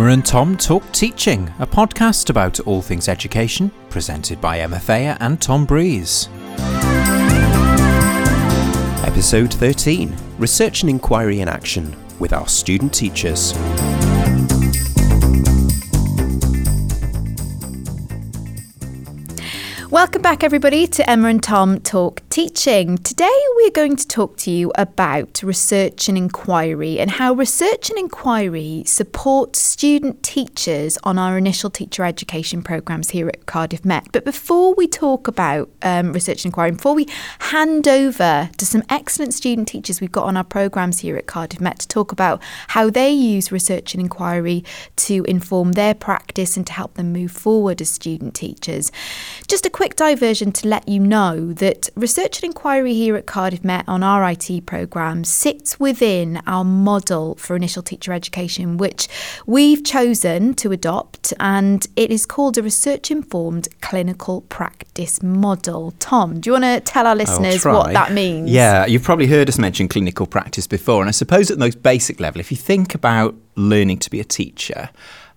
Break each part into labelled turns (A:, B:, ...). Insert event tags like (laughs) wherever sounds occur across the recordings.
A: Emma and Tom Talk Teaching, a podcast about all things education, presented by Emma Thayer and Tom Breeze.
B: Episode 13 Research and Inquiry in Action with our student teachers.
C: Welcome back, everybody, to Emma and Tom Talk Teaching. Today, we're going to talk to you about research and inquiry and how research and inquiry support student teachers on our initial teacher education programs here at Cardiff Met. But before we talk about um, research and inquiry, before we hand over to some excellent student teachers we've got on our programs here at Cardiff Met to talk about how they use research and inquiry to inform their practice and to help them move forward as student teachers, just a quick diversion to let you know that research and inquiry here at Cardiff Met on our IT programme sits within our model for initial teacher education, which we've chosen to adopt, and it is called a research informed clinical practice model. Tom, do you want to tell our listeners what that means?
D: Yeah, you've probably heard us mention clinical practice before, and I suppose at the most basic level, if you think about learning to be a teacher,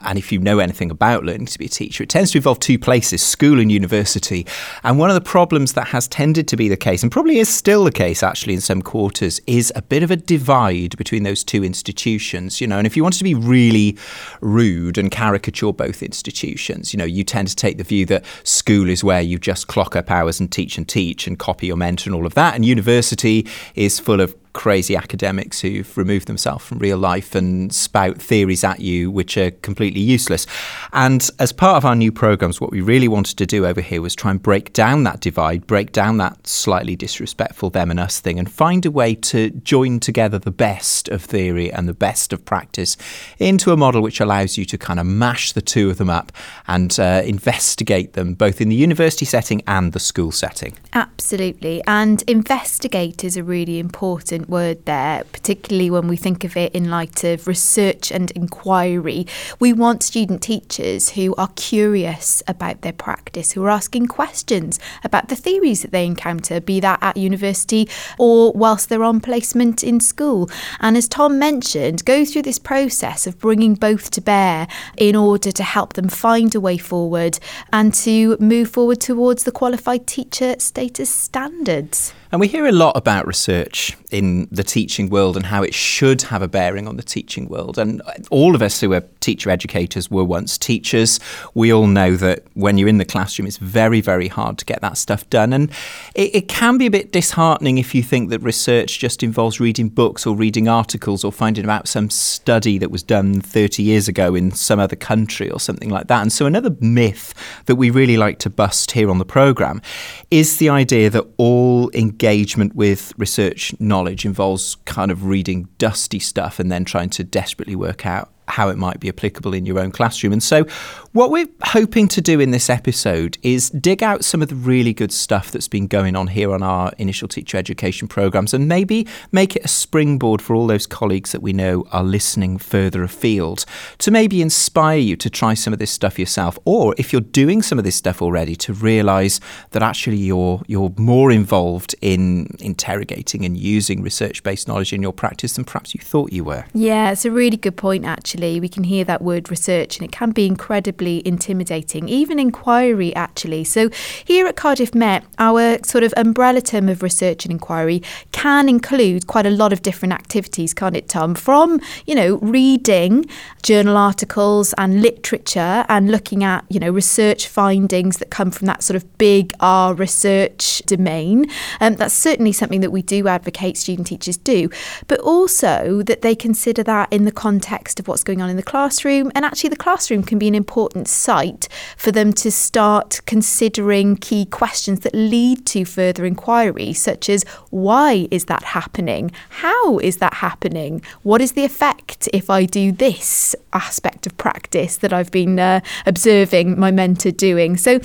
D: and if you know anything about learning to be a teacher, it tends to involve two places, school and university. And one of the problems that has tended to be the case, and probably is still the case actually in some quarters, is a bit of a divide between those two institutions. You know, and if you wanted to be really rude and caricature both institutions, you know, you tend to take the view that school is where you just clock up hours and teach and teach and copy your mentor and all of that, and university is full of crazy academics who've removed themselves from real life and spout theories at you which are completely useless. And as part of our new programs, what we really wanted to do over here was try and break down that divide, break down that slightly disrespectful them and us thing, and find a way to join together the best of theory and the best of practice into a model which allows you to kind of mash the two of them up and uh, investigate them both in the university setting and the school setting.
C: Absolutely. And investigate is a really important word there, particularly when we think of it in light of research and inquiry. We want student teachers who are curious about their practice, who are asking questions about the theories that they encounter, be that at university or whilst they're on placement in school. And as Tom mentioned, go through this process of bringing both to bear in order to help them find a way forward and to move forward towards the qualified teacher status standards.
D: And we hear a lot about research in the teaching world and how it should have a bearing on the teaching world. And all of us who are teacher educators were once teachers. We all know that when you're in the classroom, it's very, very hard to get that stuff done. And it, it can be a bit disheartening if you think that research just involves reading books or reading articles or finding about some study that was done 30 years ago in some other country or something like that. And so, another myth that we really like to bust here on the programme is the idea that all engagement engagement with research knowledge involves kind of reading dusty stuff and then trying to desperately work out how it might be applicable in your own classroom. And so, what we're hoping to do in this episode is dig out some of the really good stuff that's been going on here on our initial teacher education programs and maybe make it a springboard for all those colleagues that we know are listening further afield to maybe inspire you to try some of this stuff yourself. Or if you're doing some of this stuff already, to realize that actually you're, you're more involved in interrogating and using research based knowledge in your practice than perhaps you thought you were.
C: Yeah, it's a really good point, actually actually, we can hear that word research and it can be incredibly intimidating, even inquiry, actually. So, here at Cardiff Met, our sort of umbrella term of research and inquiry can include quite a lot of different activities, can't it, Tom? From, you know, reading journal articles and literature and looking at, you know, research findings that come from that sort of big R research domain. Um, that's certainly something that we do advocate student teachers do, but also that they consider that in the context of what's what's going on in the classroom. And actually, the classroom can be an important site for them to start considering key questions that lead to further inquiry, such as why is that happening? How is that happening? What is the effect if I do this aspect of practice that I've been uh, observing my mentor doing? So,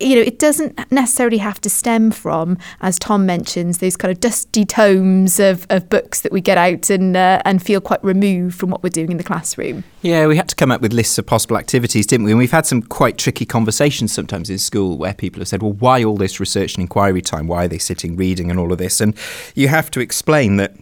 C: you know, it doesn't necessarily have to stem from, as Tom mentions, those kind of dusty tomes of, of books that we get out and uh, and feel quite removed from what we're doing in the classroom classroom.
D: Yeah, we had to come up with lists of possible activities, didn't we? And we've had some quite tricky conversations sometimes in school where people have said, well, why all this research and inquiry time? Why are they sitting reading and all of this? And you have to explain that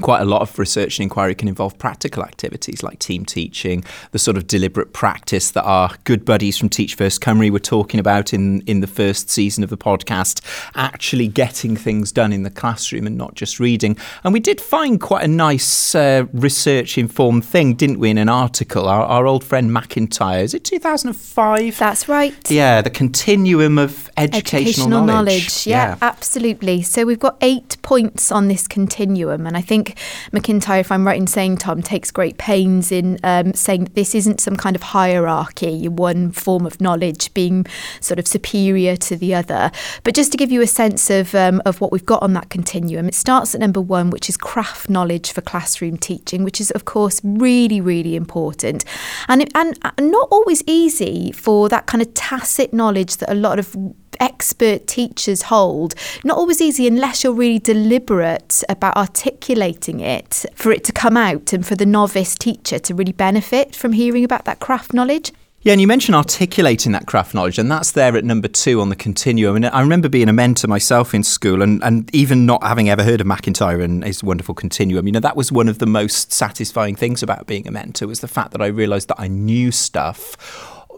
D: quite a lot of research and inquiry can involve practical activities like team teaching, the sort of deliberate practice that our good buddies from Teach First Cymru were talking about in, in the first season of the podcast, actually getting things done in the classroom and not just reading. And we did find quite a nice uh, research informed thing, didn't we, in an article? Our, our old friend McIntyre, is it 2005?
C: That's right.
D: Yeah, the continuum of educational,
C: educational
D: knowledge.
C: knowledge. Yeah,
D: yeah,
C: absolutely. So we've got eight points on this continuum, and I think McIntyre, if I'm right in saying, Tom, takes great pains in um, saying that this isn't some kind of hierarchy, one form of knowledge being sort of superior to the other. But just to give you a sense of um, of what we've got on that continuum, it starts at number one, which is craft knowledge for classroom teaching, which is of course really really important, and it, and not always easy for that kind of tacit knowledge that a lot of expert teachers hold. Not always easy unless you're really deliberate about articulating it for it to come out and for the novice teacher to really benefit from hearing about that craft knowledge.
D: Yeah, and you mentioned articulating that craft knowledge, and that's there at number two on the continuum. And I remember being a mentor myself in school, and, and even not having ever heard of McIntyre and his wonderful continuum. You know, that was one of the most satisfying things about being a mentor was the fact that I realised that I knew stuff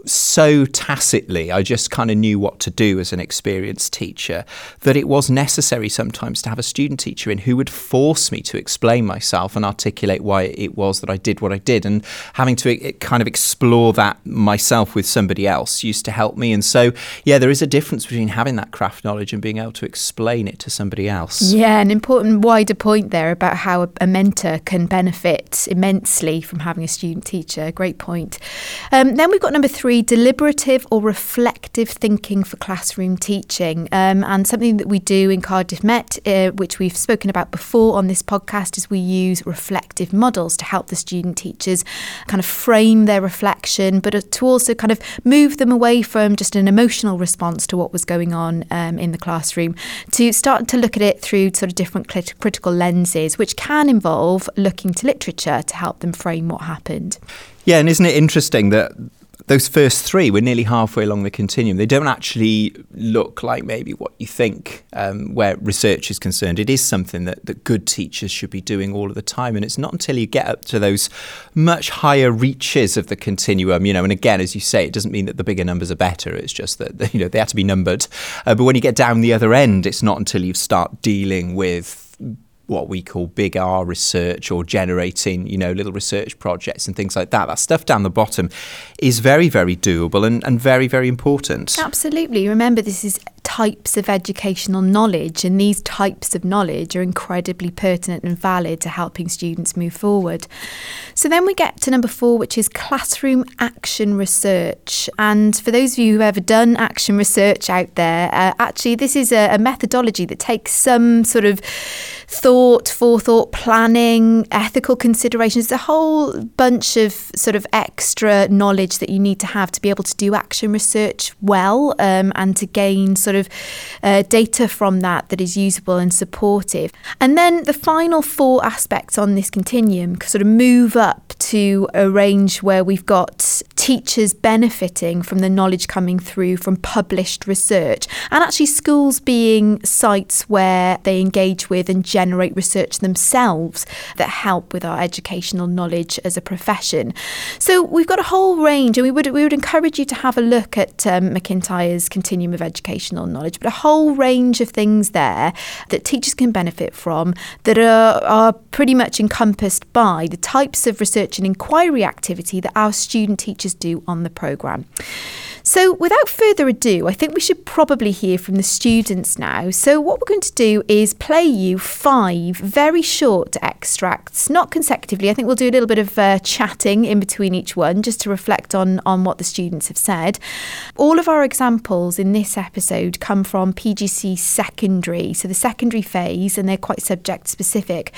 D: so tacitly, I just kind of knew what to do as an experienced teacher, that it was necessary sometimes to have a student teacher in who would force me to explain myself and articulate why it was that I did what I did. And having to kind of explore that myself with somebody else used to help me. And so, yeah, there is a difference between having that craft knowledge and being able to explain it to somebody else.
C: Yeah, an important wider point there about how a mentor can benefit immensely from having a student teacher. Great point. Um, then we've got number three deliberative or reflective thinking for classroom teaching. Um, and something that we do in Cardiff Met, uh, which we've spoken about before on this podcast, is we use reflective models to help the student teachers kind of frame their reflection, but to also kind of move them away from just an emotional response to what was going on um, in the classroom to start to look at it through sort of different crit- critical lenses, which can involve looking to literature to help them frame what happened.
D: Yeah, and isn't it interesting that those first three, we're nearly halfway along the continuum. They don't actually look like maybe what you think um, where research is concerned. It is something that, that good teachers should be doing all of the time. And it's not until you get up to those much higher reaches of the continuum, you know, and again, as you say, it doesn't mean that the bigger numbers are better. It's just that, (laughs) you know, they have to be numbered. Uh, but when you get down the other end, it's not until you start dealing with what we call big R research or generating, you know, little research projects and things like that. That stuff down the bottom is very, very doable and, and very, very important.
C: Absolutely. Remember, this is types of educational knowledge, and these types of knowledge are incredibly pertinent and valid to helping students move forward. So then we get to number four, which is classroom action research. And for those of you who've ever done action research out there, uh, actually, this is a, a methodology that takes some sort of thought, forethought, planning, ethical considerations, a whole bunch of sort of extra knowledge that you need to have to be able to do action research well um, and to gain sort of uh, data from that that is usable and supportive. And then the final four aspects on this continuum sort of move up to a range where we've got teachers benefiting from the knowledge coming through from published research, and actually schools being sites where they engage with and generate research themselves that help with our educational knowledge as a profession. So we've got a whole range, and we would we would encourage you to have a look at um, McIntyre's Continuum of Educational Knowledge, but a whole range of things there that teachers can benefit from that are, are pretty much encompassed by the types of research and inquiry activity that our student teachers do on the programme. So, without further ado, I think we should probably hear from the students now. So, what we're going to do is play you five very short extracts, not consecutively. I think we'll do a little bit of uh, chatting in between each one just to reflect on, on what the students have said. All of our examples in this episode come from PGCE secondary, so the secondary phase, and they're quite subject specific.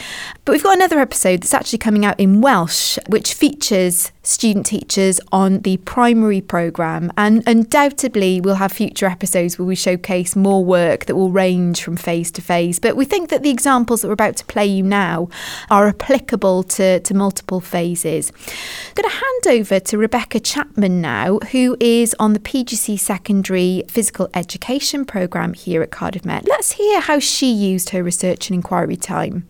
C: But we've got another episode that's actually coming out in Welsh, which features student teachers on the primary programme. And undoubtedly, we'll have future episodes where we showcase more work that will range from phase to phase. But we think that the examples that we're about to play you now are applicable to, to multiple phases. I'm going to hand over to Rebecca Chapman now, who is on the PGCE Secondary Physical Education programme here at Cardiff Met. Let's hear how she used her research and inquiry time.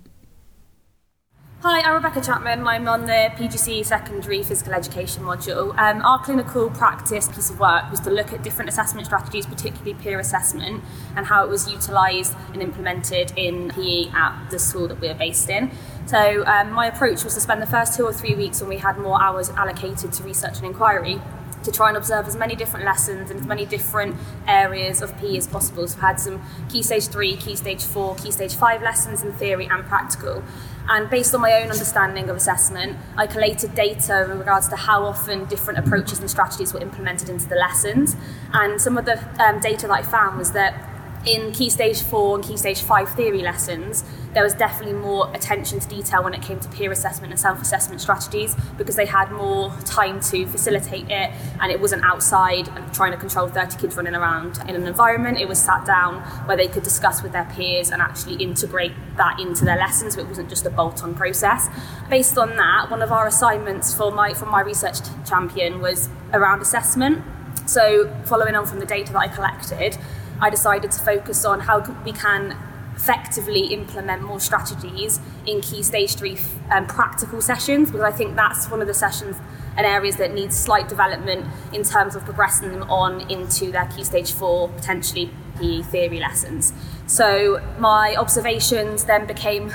E: Hi, I'm Rebecca Chapman. I'm on the PGCE Secondary Physical Education module. Um, our clinical practice piece of work was to look at different assessment strategies, particularly peer assessment, and how it was utilised and implemented in PE at the school that we're based in. So, um, my approach was to spend the first two or three weeks when we had more hours allocated to research and inquiry to try and observe as many different lessons and as many different areas of PE as possible. So, I had some Key Stage 3, Key Stage 4, Key Stage 5 lessons in theory and practical. And based on my own understanding of assessment, I collated data in regards to how often different approaches and strategies were implemented into the lessons. And some of the um, data that I found was that in Key Stage 4 and Key Stage 5 theory lessons, there was definitely more attention to detail when it came to peer assessment and self assessment strategies because they had more time to facilitate it and it wasn't outside and trying to control 30 kids running around in an environment. It was sat down where they could discuss with their peers and actually integrate that into their lessons so it wasn't just a bolt on process. Based on that, one of our assignments for my, from my research champion was around assessment. So, following on from the data that I collected, I decided to focus on how we can effectively implement more strategies in key stage three um, practical sessions because I think that's one of the sessions and areas that need slight development in terms of progressing them on into their key stage four potentially PE theory lessons. So my observations then became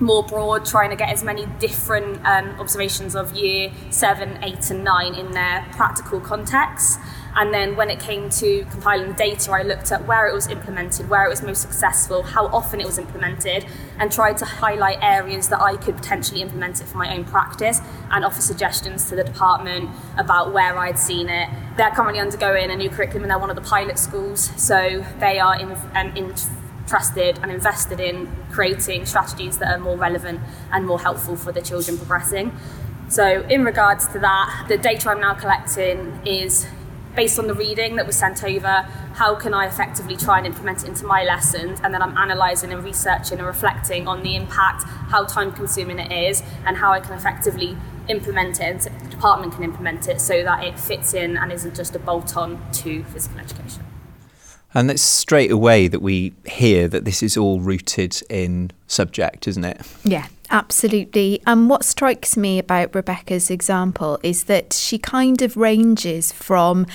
E: more broad, trying to get as many different um, observations of year seven, eight, and nine in their practical contexts. And then when it came to compiling the data, I looked at where it was implemented, where it was most successful, how often it was implemented, and tried to highlight areas that I could potentially implement it for my own practice and offer suggestions to the department about where I'd seen it. They're currently undergoing a new curriculum and they're one of the pilot schools, so they are in, um, interested and invested in creating strategies that are more relevant and more helpful for the children progressing. So, in regards to that, the data I'm now collecting is based on the reading that was sent over, how can I effectively try and implement it into my lessons? And then I'm analysing and researching and reflecting on the impact, how time consuming it is, and how I can effectively implement it and so the department can implement it so that it fits in and isn't just a bolt on to physical education.
D: And it's straight away that we hear that this is all rooted in subject, isn't it?
C: Yeah, absolutely. And what strikes me about Rebecca's example is that she kind of ranges from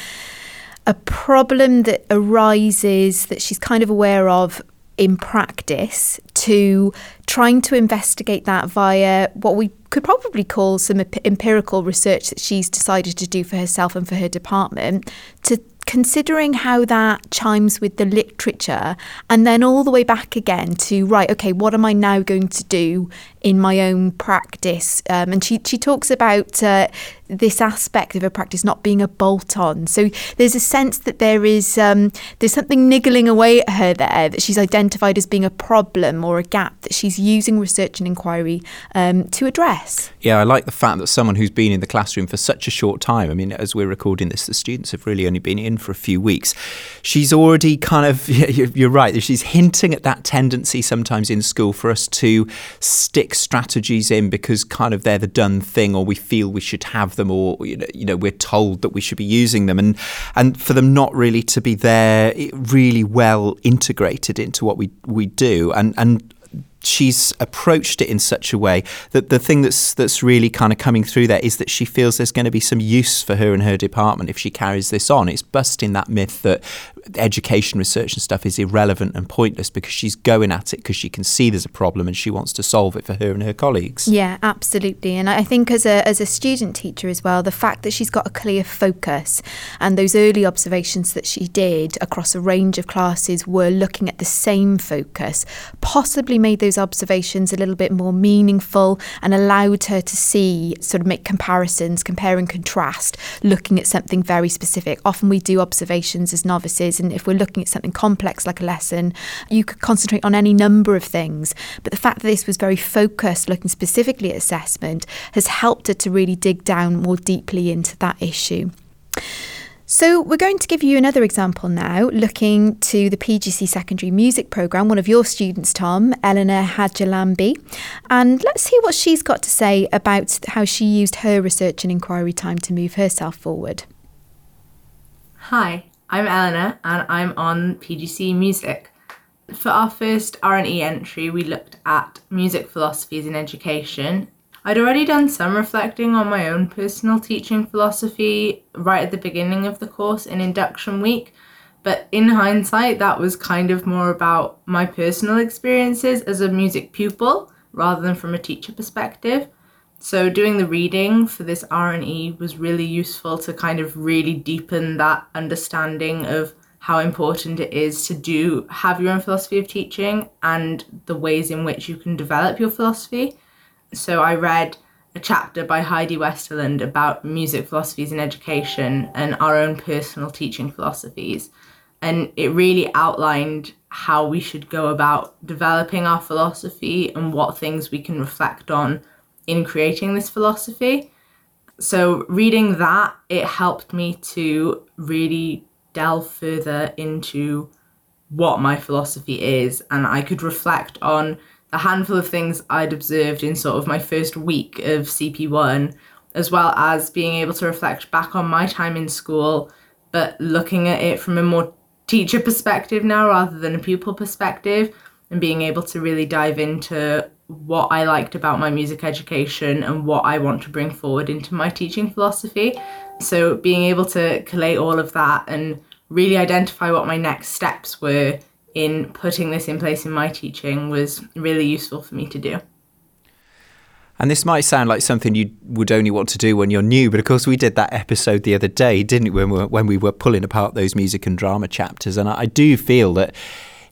C: a problem that arises that she's kind of aware of in practice to trying to investigate that via what we could probably call some empirical research that she's decided to do for herself and for her department to considering how that chimes with the literature and then all the way back again to right okay what am i now going to do in my own practice um, and she, she talks about uh, this aspect of her practice not being a bolt on. So there's a sense that there is um, there's something niggling away at her there that she's identified as being a problem or a gap that she's using research and inquiry um, to address.
D: Yeah i like the fact that someone who's been in the classroom for such a short time i mean as we're recording this the students have really only been in for a few weeks, she's already kind of, (laughs) you're right, she's hinting at that tendency sometimes in school for us to stick strategies in because kind of they're the done thing or we feel we should have them or, you know, you know we're told that we should be using them and, and for them not really to be there really well integrated into what we, we do. And, and she's approached it in such a way that the thing that's that's really kind of coming through there is that she feels there's going to be some use for her and her department if she carries this on. It's busting that myth that education research and stuff is irrelevant and pointless because she's going at it because she can see there's a problem and she wants to solve it for her and her colleagues.
C: Yeah, absolutely. And I think as a as a student teacher as well, the fact that she's got a clear focus and those early observations that she did across a range of classes were looking at the same focus, possibly made those observations a little bit more meaningful and allowed her to see sort of make comparisons, compare and contrast, looking at something very specific. Often we do observations as novices and if we're looking at something complex like a lesson, you could concentrate on any number of things. But the fact that this was very focused, looking specifically at assessment, has helped her to really dig down more deeply into that issue. So, we're going to give you another example now, looking to the PGCE Secondary Music Programme, one of your students, Tom, Eleanor Hadjalambi. And let's hear what she's got to say about how she used her research and inquiry time to move herself forward.
F: Hi, I'm Eleanor and I'm on PGCE Music. For our first R&E entry, we looked at music philosophies in education. I'd already done some reflecting on my own personal teaching philosophy right at the beginning of the course in induction week, but in hindsight, that was kind of more about my personal experiences as a music pupil rather than from a teacher perspective. So doing the reading for this R&E was really useful to kind of really deepen that understanding of how important it is to do have your own philosophy of teaching and the ways in which you can develop your philosophy. So I read a chapter by Heidi Westerlund about music philosophies in education and our own personal teaching philosophies. And it really outlined how we should go about developing our philosophy and what things we can reflect on in creating this philosophy. So, reading that, it helped me to really delve further into what my philosophy is, and I could reflect on the handful of things I'd observed in sort of my first week of CP1, as well as being able to reflect back on my time in school, but looking at it from a more teacher perspective now rather than a pupil perspective, and being able to really dive into what I liked about my music education and what I want to bring forward into my teaching philosophy. So, being able to collate all of that and really identify what my next steps were in putting this in place in my teaching was really useful for me to do.
D: And this might sound like something you would only want to do when you're new, but of course we did that episode the other day, didn't we? When we were, when we were pulling apart those music and drama chapters, and I, I do feel that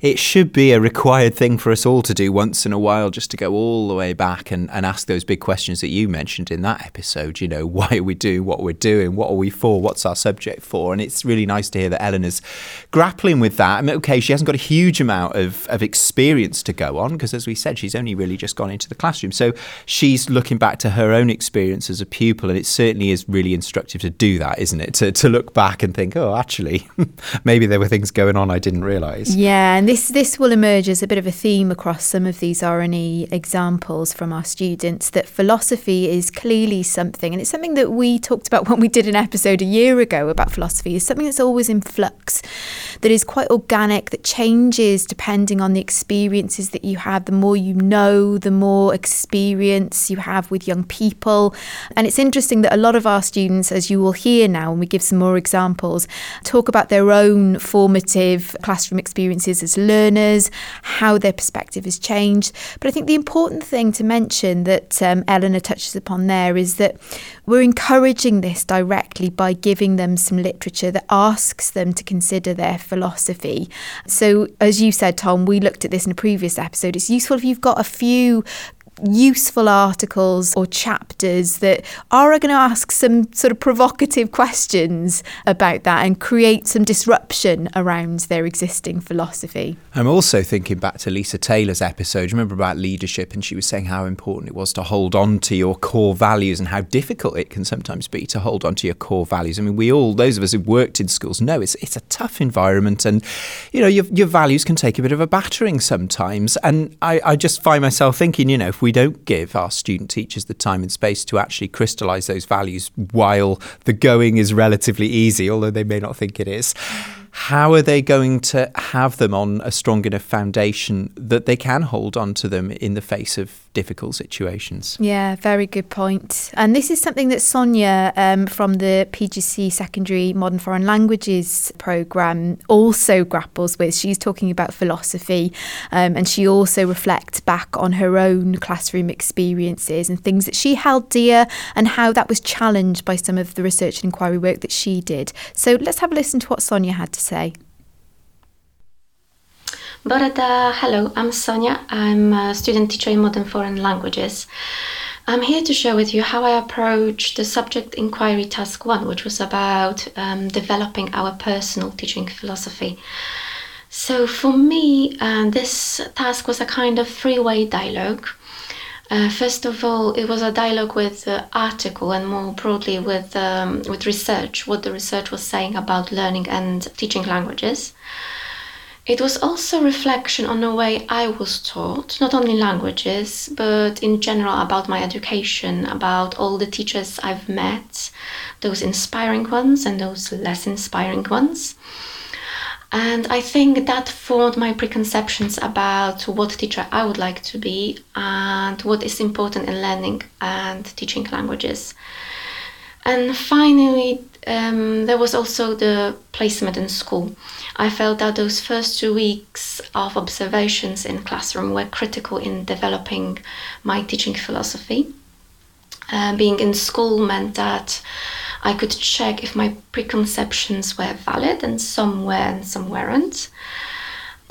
D: it should be a required thing for us all to do once in a while, just to go all the way back and, and ask those big questions that you mentioned in that episode. You know, (laughs) why are we doing what we're doing? What are we for? What's our subject for? And it's really nice to hear that Eleanor's grappling with that. I mean, okay, she hasn't got a huge amount of, of experience to go on because, as we said, she's only really just gone into the classroom. So she's looking back to her own experience as a pupil, and it certainly is really instructive to do that, isn't it? To, to look back and think, oh, actually, (laughs) maybe there were things going on I didn't realise.
C: Yeah, and this this will emerge as a bit of a theme across some of these R&E examples from our students that philosophy is clearly something and it's something that we talked about (laughs) when we did an episode a year ago about philosophy is something that's always in flux that is quite organic that changes depending on the experiences that you have. The more you know the more experience you have with young people. And it's interesting that a lot of our students as you will hear now when we give some more examples talk about their own formative classroom experiences as learners, how their perspective has changed. But I think the important thing to mention that um, Eleanor touches upon there is that we're encouraging this directly by giving them some literature that asks them to consider their philosophy. So, as you said, Tom, we looked at this in a previous episode. It's useful if you've got a few useful articles or chapters that are going to ask some sort of provocative questions about that and create some disruption around their existing philosophy.
D: I'm also thinking back to Lisa Taylor's episode. Remember about leadership, and she was saying how important it was to hold on to your core values and how difficult it can sometimes be to hold on to your core values. I mean, we all, those of us who've worked in schools, know it's it's a tough environment, and you know your your values can take a bit of a battering sometimes. And I, I just find myself thinking, you know, if we don't give our student teachers the time and space to actually crystallize those values while the going is relatively easy, although they may not think it is. How are they going to have them on a strong enough foundation that they can hold on to them in the face of difficult situations?
C: Yeah, very good point. And this is something that Sonia um, from the PGCE Secondary Modern Foreign Languages programme also grapples with. She's talking about philosophy um, and she also reflects back on her own classroom experiences and things that she held dear and how that was challenged by some of the research and inquiry work that she did. So let's have a listen to what Sonia had to say.
G: Bore da, hello, I'm Sonia. I'm a student teacher in modern foreign languages. I'm here to share with you how I approached the subject inquiry task one, which was about um, developing our personal teaching philosophy. So, for me, uh, this task was a kind of three way dialogue. Uh, first of all, it was a dialogue with the article and more broadly with, um, with research, what the research was saying about learning and teaching languages. It was also reflection on the way I was taught, not only languages, but in general about my education, about all the teachers I've met, those inspiring ones and those less inspiring ones. And I think that formed my preconceptions about what teacher I would like to be and what is important in learning and teaching languages. And finally, um, there was also the placement in school. I felt that those first two weeks of observations in classroom were critical in developing my teaching philosophy. Uh, being in school meant that I could check if my preconceptions were valid, and some were and some weren't.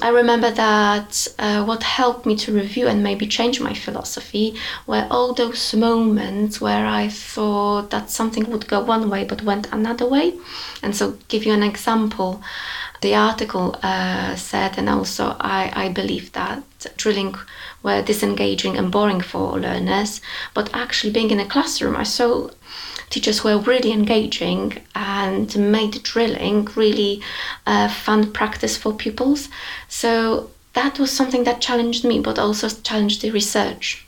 G: I remember that uh, what helped me to review and maybe change my philosophy were all those moments where I thought that something would go one way but went another way. And so, give you an example, the article uh, said, and also I, I believe that drilling were disengaging and boring for learners, but actually being in a classroom, I saw teachers were really engaging and made drilling really uh, fun practice for pupils. So that was something that challenged me, but also challenged the research.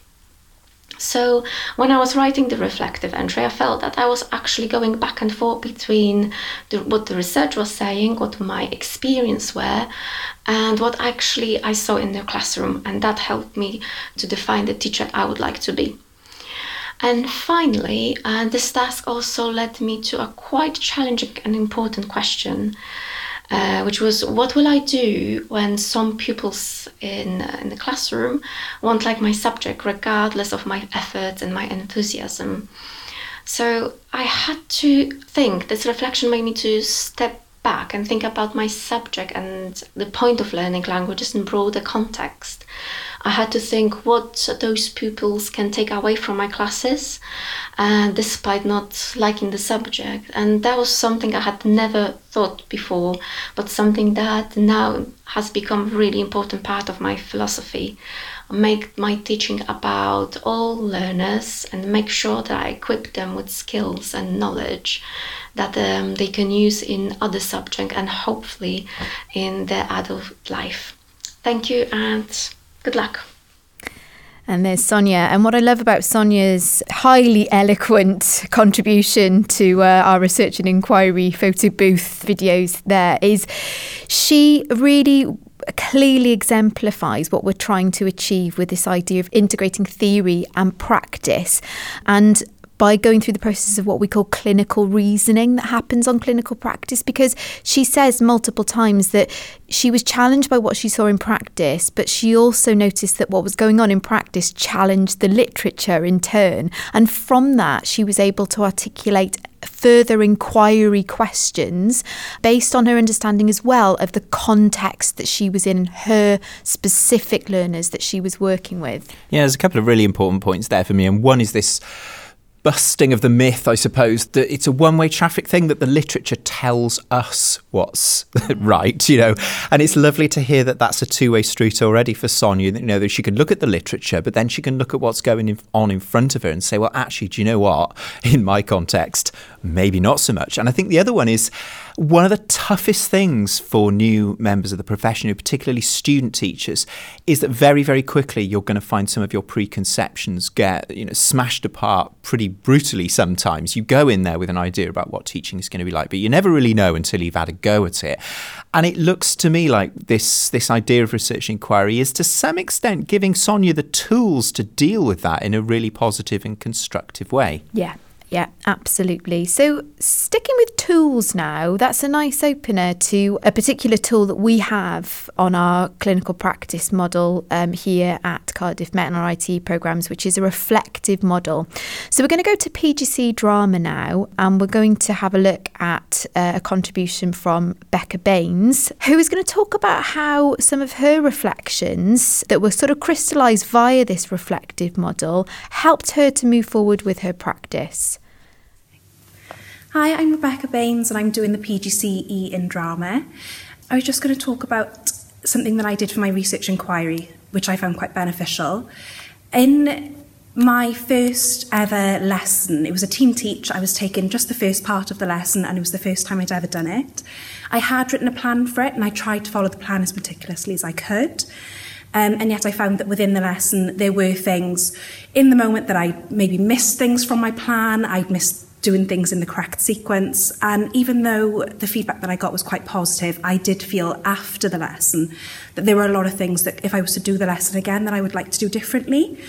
G: So when I was writing the reflective entry, I felt that I was actually going back and forth between the, what the research was saying, what my experience were, and what actually I saw in the classroom, and that helped me to define the teacher I would like to be. And finally, uh, this task also led me to a quite challenging and important question, uh, which was what will I do when some pupils in, uh, in the classroom won't like my subject, regardless of my efforts and my enthusiasm? So I had to think, this reflection made me to step back and think about my subject and the point of learning languages in broader context. I had to think what those pupils can take away from my classes, uh, despite not liking the subject. And that was something I had never thought before, but something that now has become a really important part of my philosophy. Make my teaching about all learners and make sure that I equip them with skills and knowledge that um, they can use in other subjects and hopefully in their adult life. Thank you and Good luck.
C: And there's Sonia. And what I love about Sonia's highly eloquent contribution to uh, our research and inquiry photo booth videos there is she really clearly exemplifies what we're trying to achieve with this idea of integrating theory and practice. And by going through the process of what we call clinical reasoning that happens on clinical practice because she says multiple times that she was challenged by what she saw in practice, but she also noticed that what was going on in practice challenged the literature in turn. And from that, she was able to articulate further inquiry questions based on her understanding as well of the context that she was in, her specific learners that she was working with.
D: Yeah, there's a couple of really important points there for me. And one is this busting of the myth, I suppose, that it's a one way traffic thing, that the literature tells us what's (laughs) right, you know. And it's lovely to hear that that's a two way street already for Sonia, you know, that she can look at the literature, but then she can look at what's going on in front of her and say, well, actually, do you know what? (laughs) In my context, maybe not so much. And I think the other one is one of the toughest things for new members of the profession, particularly student teachers, is that very, very quickly you're going to find some of your preconceptions get you know smashed apart pretty brutally. Sometimes you go in there with an idea about what teaching is going to be like, but you never really know until you've had a go at it. And it looks to me like this this idea of research inquiry is to some extent giving Sonia the tools to deal with that in a really positive and constructive way.
C: Yeah, yeah, absolutely. So, sticking with tools now, that's a nice opener to a particular tool that we have on our clinical practice model um, here at Cardiff Met and our IT programs, which is a reflective model. So, we're going to go to PGCE drama now, and we're going to have a look at uh, a contribution from Becca Baines, who is going to talk about how some of her reflections that were sort of crystallised via this reflective model helped her to move forward with her practice.
H: Hi, I'm Rebecca Baines and I'm doing the PGCE in drama. I was just going to talk about something that I did for my research inquiry, which I found quite beneficial. In my first ever lesson, it was a team teach. I was taking just the first part of the lesson and it was the first time I'd ever done it. I had written a plan for it and I tried to follow the plan as meticulously as I could. Um, and yet I found that within the lesson there were things in the moment that I maybe missed things from my plan, I'd missed doing things in the correct sequence. And even though the feedback that I got was quite positive, I did feel after the lesson that there were a lot of things that if I was to do the lesson again, that I would like to do differently.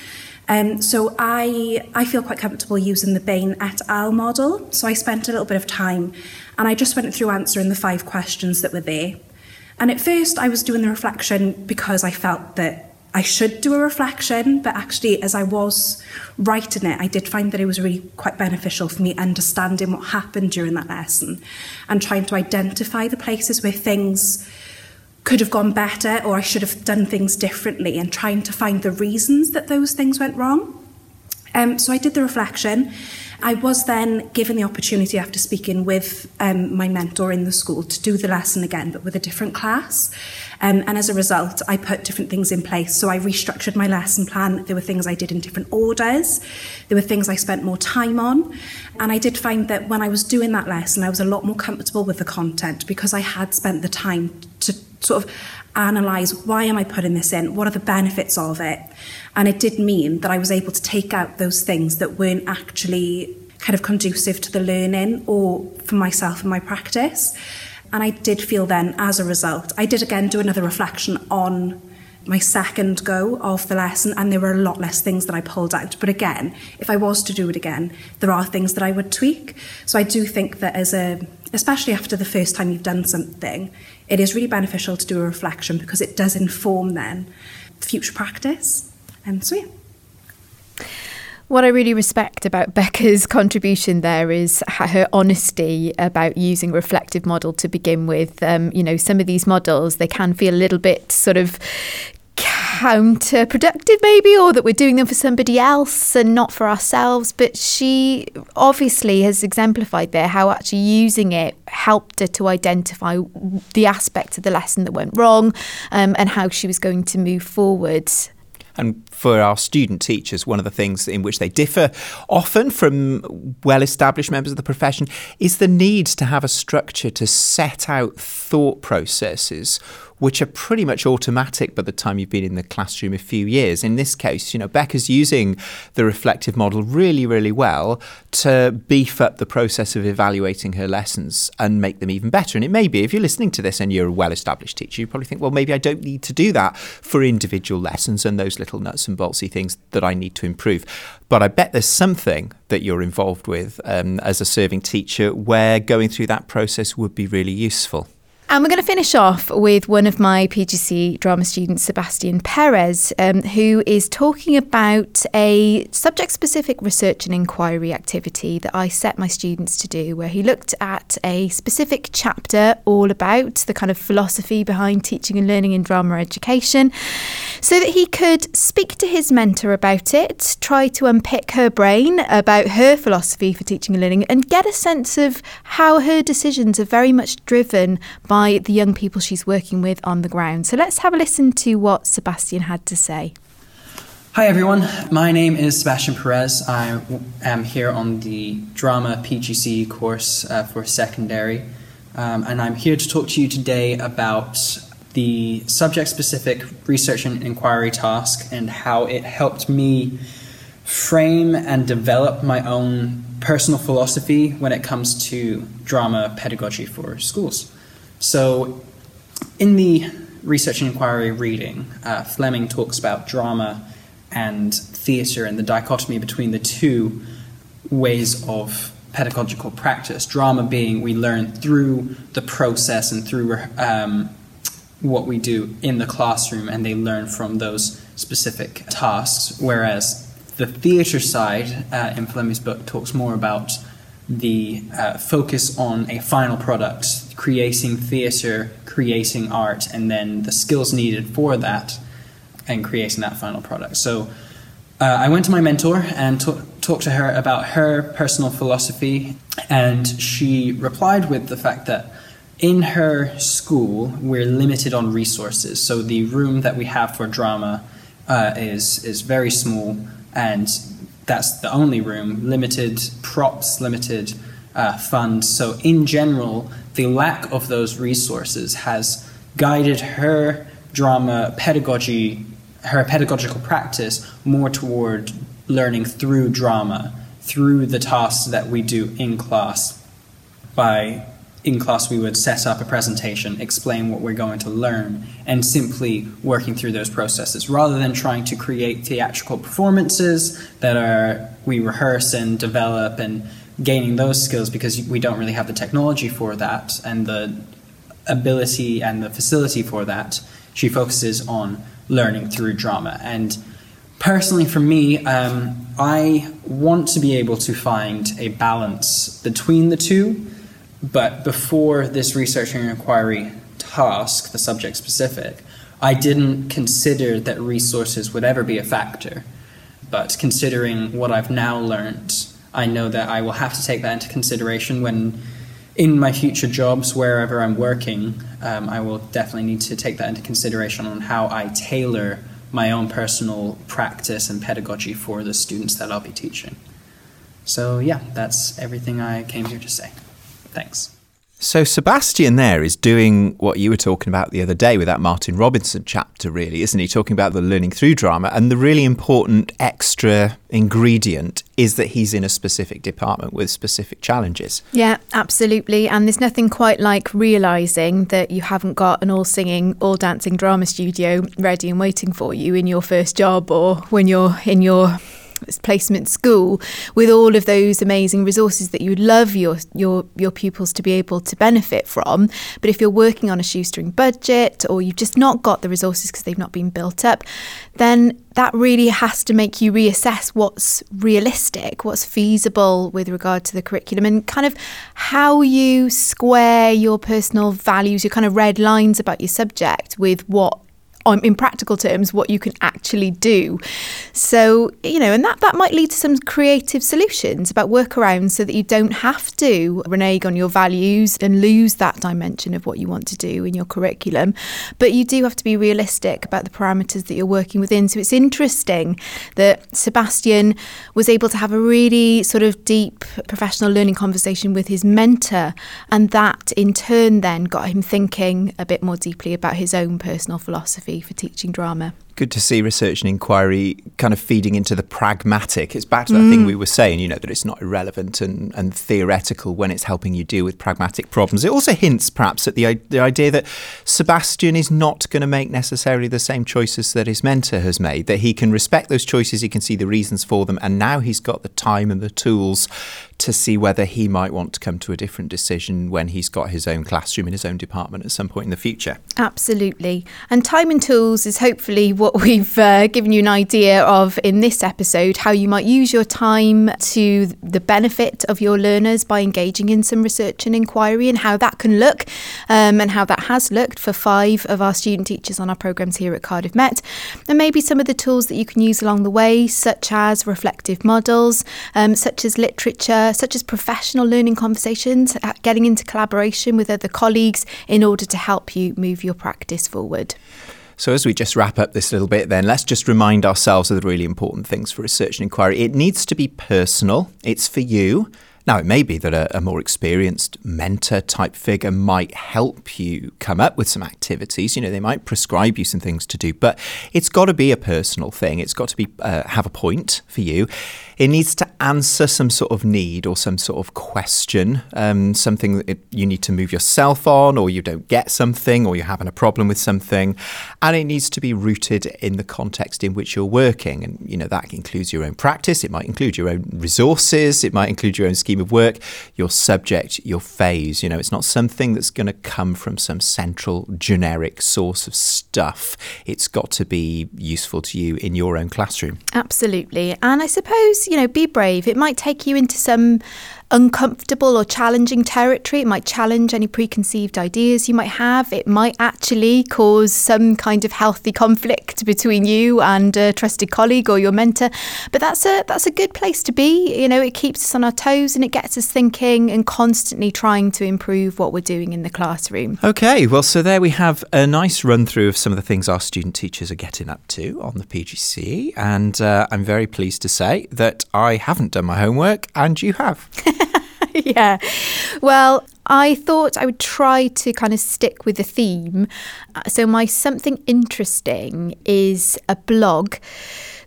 H: Um, so I, I feel quite comfortable using the Bain et al. model. So I spent a little bit of time and I just went through answering the five questions that were there. And at first I was doing the reflection because I felt that I should do a reflection, but actually, as I was writing it, I did find that it was really quite beneficial for me understanding what happened during that lesson and trying to identify the places where things could have gone better or I should have done things differently and trying to find the reasons that those things went wrong. Um, so I did the reflection. I was then given the opportunity after speaking with um, my mentor in the school to do the lesson again, but with a different class. Um, and as a result, I put different things in place. So I restructured my lesson plan. There were things I did in different orders. There were things I spent more time on. And I did find that when I was doing that lesson, I was a lot more comfortable with the content because I had spent the time to sort of analyze why am I putting this in? What are the benefits of it? And it did mean that I was able to take out those things that weren't actually kind of conducive to the learning or for myself and my practice. And I did feel then, as a result, I did again do another reflection on my second go of the lesson, and there were a lot less things that I pulled out. But again, if I was to do it again, there are things that I would tweak. So I do think that as a, especially after the first time you've done something, it is really beneficial to do a reflection because it does inform then future practice. And um, so yeah.
C: What I really respect about (laughs) Becca's contribution there is her honesty about using reflective model to begin with. Um, you know, some of these models, they can feel a little bit sort of counterproductive maybe or that we're doing them for somebody else and not for ourselves but she obviously has exemplified there how actually using it helped her to identify the aspects of the lesson that went wrong um, and how she was going to move forward
D: and for our student teachers, one of the things in which they differ often from well established members of the profession is the need to have a structure to set out thought processes which are pretty much automatic by the time you've been in the classroom a few years. In this case, you know, Becca's using the reflective model really, really well to beef up the process of evaluating her lessons and make them even better. And it may be, if you're listening to this and you're a well established teacher, you probably think, well, maybe I don't need to do that for individual lessons and those little nuts and boltsy things that I need to improve. But I bet there's something that you're involved with um, as a serving teacher where going through that process would be really useful.
C: And we're going to finish off with one of my PGCE drama students, Sebastian Perez, um, who is talking about a subject specific research and inquiry activity that I set my students to do, where he looked at a specific chapter all about the kind of philosophy behind teaching and learning in drama education, so that he could speak to his mentor about it, try to unpick her brain about her philosophy for teaching and learning, and get a sense of how her decisions are very much driven by the young people she's working with on the ground. So let's have a listen to what Sebastian had to say.
I: Hi everyone, my name is Sebastian Perez. I am here on the Drama PGCE course uh, for secondary, um, and I'm here to talk to you today about the subject specific research and inquiry task and how it helped me frame and develop my own personal philosophy when it comes to drama pedagogy for schools. So, in the research and inquiry reading, uh, Fleming talks about drama and theatre and the dichotomy between the two ways of pedagogical practice. Drama being we learn through the process and through um, what we do in the classroom, and they learn from those specific tasks, whereas the theatre side uh, in Fleming's book talks more about the uh, focus on a final product, creating theatre, creating art, and then the skills needed for that and creating that final product. So uh, I went to my mentor and t- talked to her about her personal philosophy, and she replied with the fact that in her school we're limited on resources. So the room that we have for drama uh, is is very small, and that's the only room, limited props, limited uh, funds. So, in general, the lack of those resources has guided her drama pedagogy, her pedagogical practice more toward learning through drama, through the tasks that we do in class by in class we would set up a presentation, explain what we're going to learn, and simply working through those processes rather than trying to create theatrical performances that are we rehearse and develop and gaining those skills because we don't really have the technology for that and the ability and the facility for that. She focuses on learning through drama and personally for me um, i want to be able to find a balance between the two but before this research and inquiry task, the subject specific, I didn't consider that resources would ever be a factor. But considering what I've now learned, I know that I will have to take that into consideration when, in my future jobs, wherever I'm working, um, I will definitely need to take that into consideration on how I tailor my own personal practice and pedagogy for the students that I'll be teaching. So, yeah, that's everything I came here to say. Thanks.
D: So Sebastian there is doing what you were talking about the other day with that Martin Robinson chapter, really, isn't he? Talking about the learning through drama. And the really important extra ingredient is that he's in a specific department with specific challenges.
C: Yeah, absolutely. And there's nothing quite like realizing that you haven't got an all singing, all dancing drama studio ready and waiting for you in your first job or when you're in your placement school with all of those amazing resources that you'd love your your your pupils to be able to benefit from. But if you're working on a shoestring budget or you've just not got the resources because they've not been built up then that really has to make you reassess what's realistic what's feasible with regard to the curriculum and kind of how you square your personal values your kind of red lines about your subject with what on, in practical terms what you can actually do. So, you know, and that, that might lead to some creative solutions about workarounds so that you don't have to renege on your values and lose that dimension of what you want to do in your curriculum. But you do have to be realistic about the parameters that you're working within. So it's interesting that Sebastian was able to have a really sort of deep professional learning conversation with his mentor, and that in turn then got him thinking a bit more deeply about his own personal philosophy for teaching drama
D: good to see research and inquiry kind of feeding into the pragmatic. It's back to that mm. thing we were saying, you know, that it's not irrelevant and, and theoretical when it's helping you deal with pragmatic problems. It also hints perhaps at the, the idea that Sebastian is not going to make necessarily the same choices that his mentor has made, that he can respect those choices, he can see the reasons for them, and now he's got the time and the tools to see whether he might want to come to a different decision when he's got his own classroom in his own department at some point in the future.
C: Absolutely. And time and tools is hopefully what what we've uh, given you an idea of in this episode how you might use your time to the benefit of your learners by engaging in some research and inquiry and how that can look um, and how that has looked for five of our student teachers on our programmes here at Cardiff Met. And maybe some of the tools that you can use along the way, such as reflective models, um, such as literature, such as professional learning conversations, uh, getting into collaboration with other colleagues in order to help you move your practice forward.
D: So, as we just wrap up this little bit, then let's just remind ourselves of the really important things for research and inquiry. It needs to be personal, it's for you. Now, it may be that a, a, more experienced mentor type figure might help you come up with some activities. You know, they might prescribe you some things to do, but it's got to be a personal thing. It's got to be uh, have a point for you. It needs to answer some sort of need or some sort of question, um, something that you need to move yourself on, or you don't get something, or you're having a problem with something. And it needs to be rooted in the context in which you're working. And, you know, that includes your own practice, it might include your own resources, it might include your own scheme of work, your subject, your phase. You know, it's not something that's going to come from some central generic source of stuff. It's got to be useful to you in your own classroom.
C: Absolutely. And I suppose you know, be brave. It might take you into some uncomfortable or challenging territory. It might challenge any preconceived ideas you might have. It might actually cause some kind of healthy conflict between you and a trusted colleague or your mentor. But that's a that's a good place to be. You know, it keeps us on our toes and it gets us thinking and constantly trying to improve what we're doing in the classroom.
D: Okay, well, so there we have a nice run through of some of the things our student teachers are getting up to on the PGCE, and uh, I'm very pleased to say that I haven't done my homework and you have. (laughs) (laughs)
C: yeah. Well, I thought I would try to kind of stick with the theme. Uh, so, my something interesting is a blog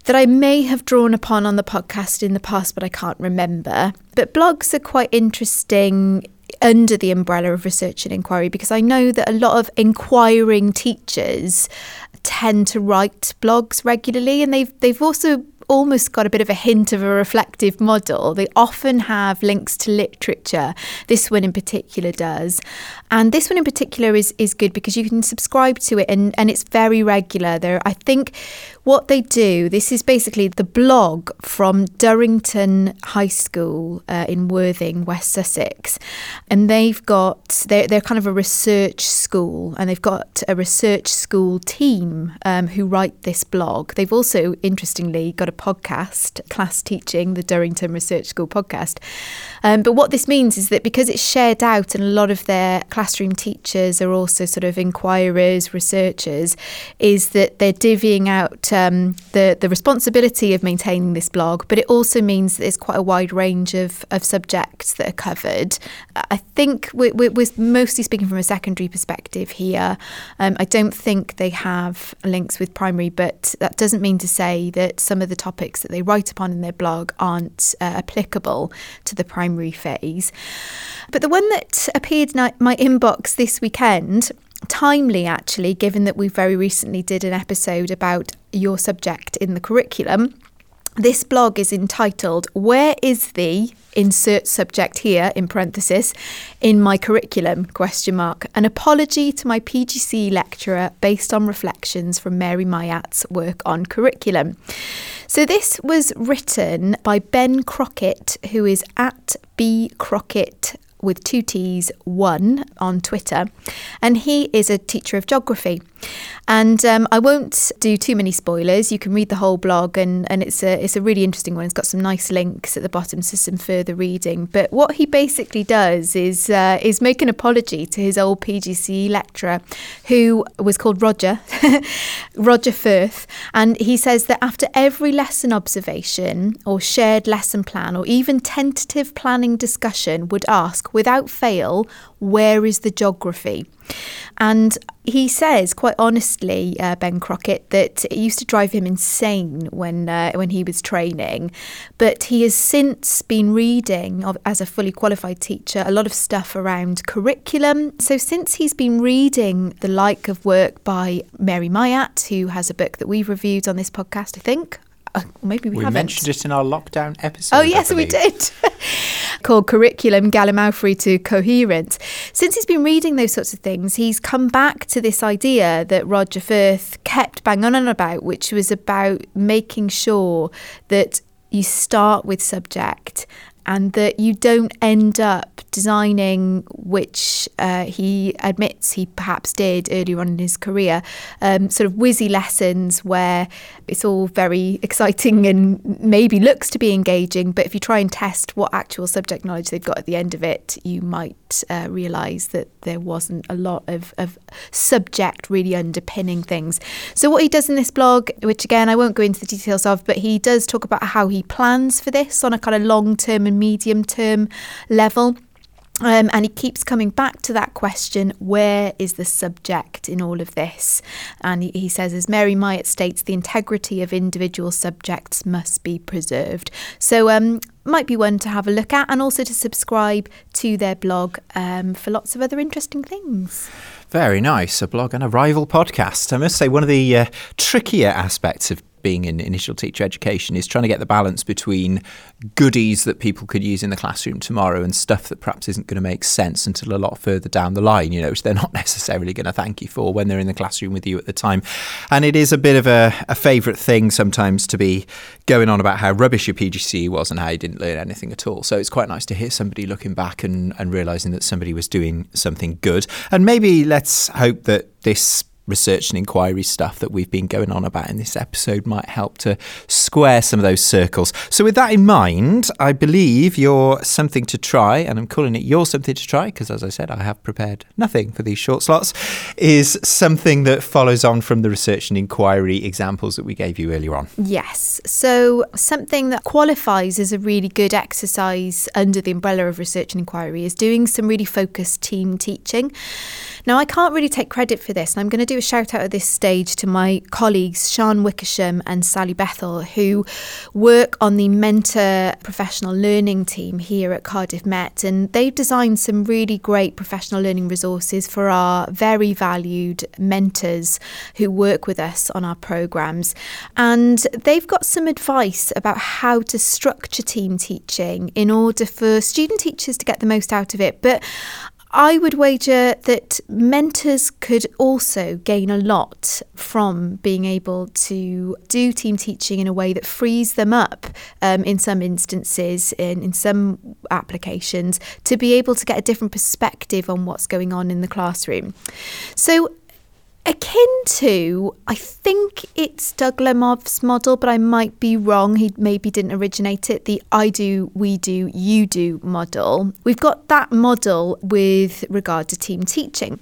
C: that I may have drawn upon on the podcast in the past, but I can't remember. But blogs are quite interesting under the umbrella of research and inquiry because I know that a lot of inquiring teachers tend to write blogs regularly and they've they've also almost got a bit of a hint of a reflective model. They often have links to literature. This one in particular does. And this one in particular is, is good because you can subscribe to it and, and it's very regular. There, I think what they do, this is basically the blog from Durrington High School uh, in Worthing, West Sussex. And they've got, they're, they're kind of a research school and they've got a research school team um, who write this blog. They've also, interestingly, got a podcast, Class Teaching, the Durrington Research School podcast. Um, but what this means is that because it's shared out and a lot of their classroom teachers are also sort of inquirers, researchers, is that they're divvying out um, the, the responsibility of maintaining this blog, but it also means that there's quite a wide range of, of subjects that are covered. I think we're, we're mostly speaking from a secondary perspective here. Um, I don't think they have links with primary, but that doesn't mean to say that some of the topics that they write upon in their blog aren't uh, applicable to the primary phase. But the one that appeared in my inbox this weekend timely actually given that we very recently did an episode about your subject in the curriculum. This blog is entitled where is the insert subject here in parenthesis in my curriculum? question mark. An apology to my PGCE lecturer based on reflections from mary myatt's work on curriculum. So this was written by ben crockett who is at b crockett with two T's, one on Twitter, and he is a teacher of geography. And um, I won't do too many spoilers. You can read the whole blog, and, and it's a it's a really interesting one. It's got some nice links at the bottom to some further reading. But what he basically does is uh, is make an apology to his old PGCE lecturer, who was called Roger, (laughs) Roger Firth, and he says that after every lesson observation or shared lesson plan or even tentative planning discussion, would ask without fail, where is the geography? And he says quite honestly, uh, Ben Crockett, that it used to drive him insane when uh, when he was training, but he has since been reading as a fully qualified teacher a lot of stuff around curriculum. So since he's been reading the like of work by Mary Myatt, who has a book that we've reviewed on this podcast, I think uh, maybe we,
D: we
C: haven't.
D: mentioned it in our lockdown episode.
C: Oh yes, we did. (laughs) Called Curriculum Gallimaufry to Coherence. Since he's been reading those sorts of things, he's come back to this idea that Roger Firth kept banging on about, which was about making sure that you start with subject and that you don't end up designing, which uh, he admits he perhaps did earlier on in his career, um, sort of whizzy lessons where it's all very exciting and maybe looks to be engaging, but if you try and test what actual subject knowledge they've got at the end of it, you might uh, realise that there wasn't a lot of, of subject really underpinning things. So, what he does in this blog, which again I won't go into the details of, but he does talk about how he plans for this on a kind of long term and medium term level. Um, and he keeps coming back to that question where is the subject in all of this? And he, he, says, as Mary Myatt states, the integrity of individual subjects must be preserved. So, um, might be one to have a look at and also to subscribe to their blog um, for lots of other interesting things.
D: Very nice. A blog and a rival podcast. I must say, one of the uh, trickier aspects of being in initial teacher education is trying to get the balance between goodies that people could use in the classroom tomorrow and stuff that perhaps isn't going to make sense until a lot further down the line, you know, which they're (laughs) not necessarily going to thank you for when they're in the classroom with you at the time. And it is a bit of a, a favourite thing sometimes to be going on about how rubbish your PGCE was and how you didn't learn anything at all. So it's quite nice to hear somebody looking back and, and realising that somebody was doing something good. And maybe let's hope that this research and inquiry stuff that we've been going on about in this episode might help to square some of those circles. So, with that in mind, I believe you're something to try, and I'm calling it You're Something to Try because, as I said, I have prepared nothing for these short slots, is something that follows on from the research and inquiry examples that we gave you earlier on.
C: Yes. So, something that qualifies as a really good exercise under the umbrella of research and inquiry is doing some really focused team teaching. Now, I can't really take credit for this, and I'm going to do a shout out at this stage to my colleagues, Sean Wickersham and Sally Bethel, who work on the Mentor Professional Learning team here at Cardiff Met. And they've designed some really great professional learning resources for our very valued mentors who work with us on our programmes. And they've got some advice about how to structure team teaching in order for student teachers to get the most out of it. But I would wager that mentors could also gain a lot from being able to do team teaching in a way that frees them up um, in some instances, in, in some applications, to be able to get a different perspective on what's going on in the classroom. So, akin to, I think it's Doug Lemov's model, but I might be wrong. He maybe didn't originate it. The I do, we do, you do model. We've got that model with regard to team teaching.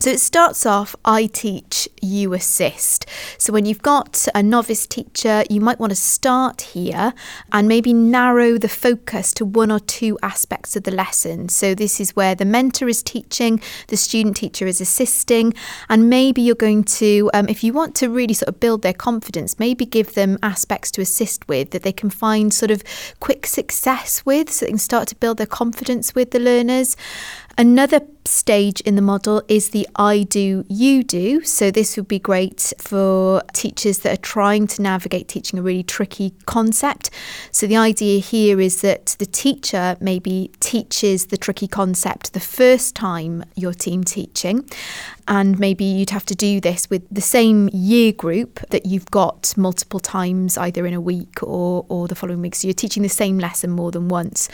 C: So it starts off I teach, you assist. So when you've got a novice teacher, you might want to start here and maybe narrow the focus to one or two aspects of the lesson. So this is where the mentor is teaching, the student teacher is assisting, and maybe you're going to, um, if you want to really sort of build their confidence, maybe give them aspects to assist with that they can find sort of quick success with so they can start to build their confidence with the learners. Another stage in the model is the I do, you do. So, this would be great for teachers that are trying to navigate teaching a really tricky concept. So, the idea here is that the teacher maybe teaches the tricky concept the first time you're team teaching, and maybe you'd have to do this with the same year group that you've got multiple times, either in a week or, or the following week. So, you're teaching the same lesson more than once.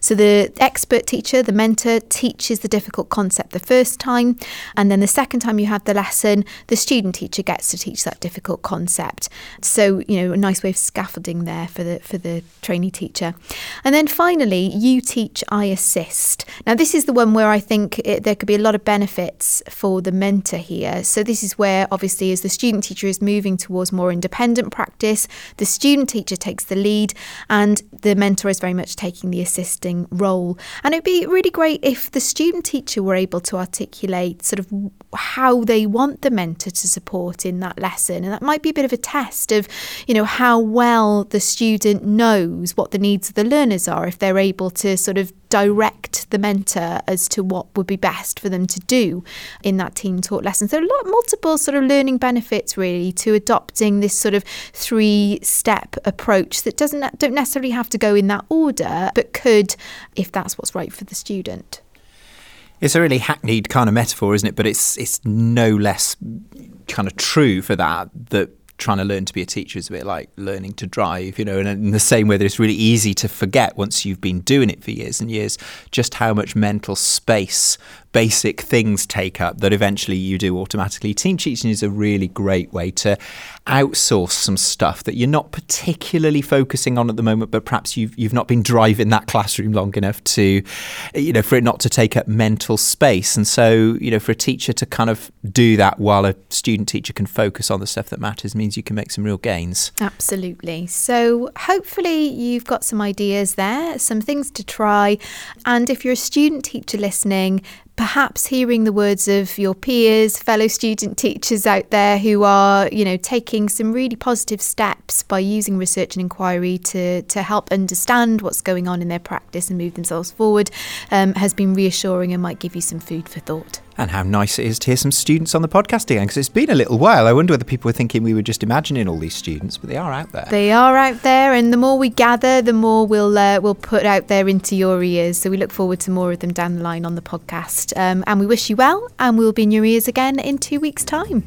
C: So, the expert teacher, the mentor, teaches the difficult concept the first time, and then the second time you have the lesson, the student teacher gets to teach that difficult concept. So, you know, a nice way of scaffolding there for the for the trainee teacher. And then finally, you teach, I assist. Now, this is the one where I think it, there could be a lot of benefits for the mentor here. So, this is where obviously, as the student teacher is moving towards more independent practice, the student teacher takes the lead, and the mentor is very much taking the assisting role. And it'd be really great if the student teacher were able to articulate sort of how they want the mentor to support in that lesson. And that might be a bit of a test of, you know, how well the student knows what the needs of the learners are if they're able to sort of direct the mentor as to what would be best for them to do in that team taught lesson. So a lot multiple sort of learning benefits really to adopting this sort of three step approach that doesn't don't necessarily have to go in that order, but could if that's what's right for the student.
D: It's a really hackneyed kind of metaphor, isn't it? But it's it's no less kind of true for that that trying to learn to be a teacher is a bit like learning to drive, you know, and in the same way that it's really easy to forget once you've been doing it for years and years just how much mental space basic things take up that eventually you do automatically. Team teaching is a really great way to outsource some stuff that you're not particularly focusing on at the moment, but perhaps you've you've not been driving that classroom long enough to, you know, for it not to take up mental space. And so, you know, for a teacher to kind of do that while a student teacher can focus on the stuff that matters means you can make some real gains.
C: Absolutely. So hopefully you've got some ideas there, some things to try. And if you're a student teacher listening, perhaps hearing the words of your peers, fellow student teachers out there who are, you know, taking some really positive steps by using research and inquiry to, to help understand what's going on in their practice and move themselves forward um, has been reassuring and might give you some food for thought.
D: And how nice it is to hear some students on the podcast again, because it's been a little while. I wonder whether people were thinking we were just imagining all these students, but they are out there.
C: They are out there, and the more we gather, the more we'll uh, we'll put out there into your ears. So we look forward to more of them down the line on the podcast. Um, and we wish you well, and we'll be in your ears again in two weeks' time.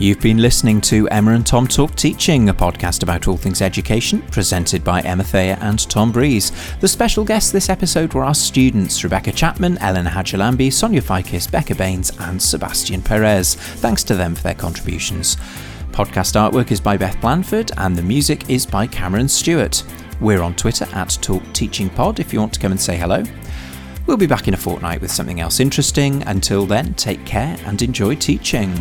A: You've been listening to Emma and Tom Talk Teaching, a podcast about all things education, presented by Emma Thayer and Tom Breeze. The special guests this episode were our students Rebecca Chapman, Eleanor Hadjilambi, Sonia Fikis, Becca Baines, and Sebastian Perez. Thanks to them for their contributions. Podcast artwork is by Beth Blanford, and the music is by Cameron Stewart. We're on Twitter at Talk Teaching Pod if you want to come and say hello. We'll be back in a fortnight with something else interesting. Until then, take care and enjoy teaching.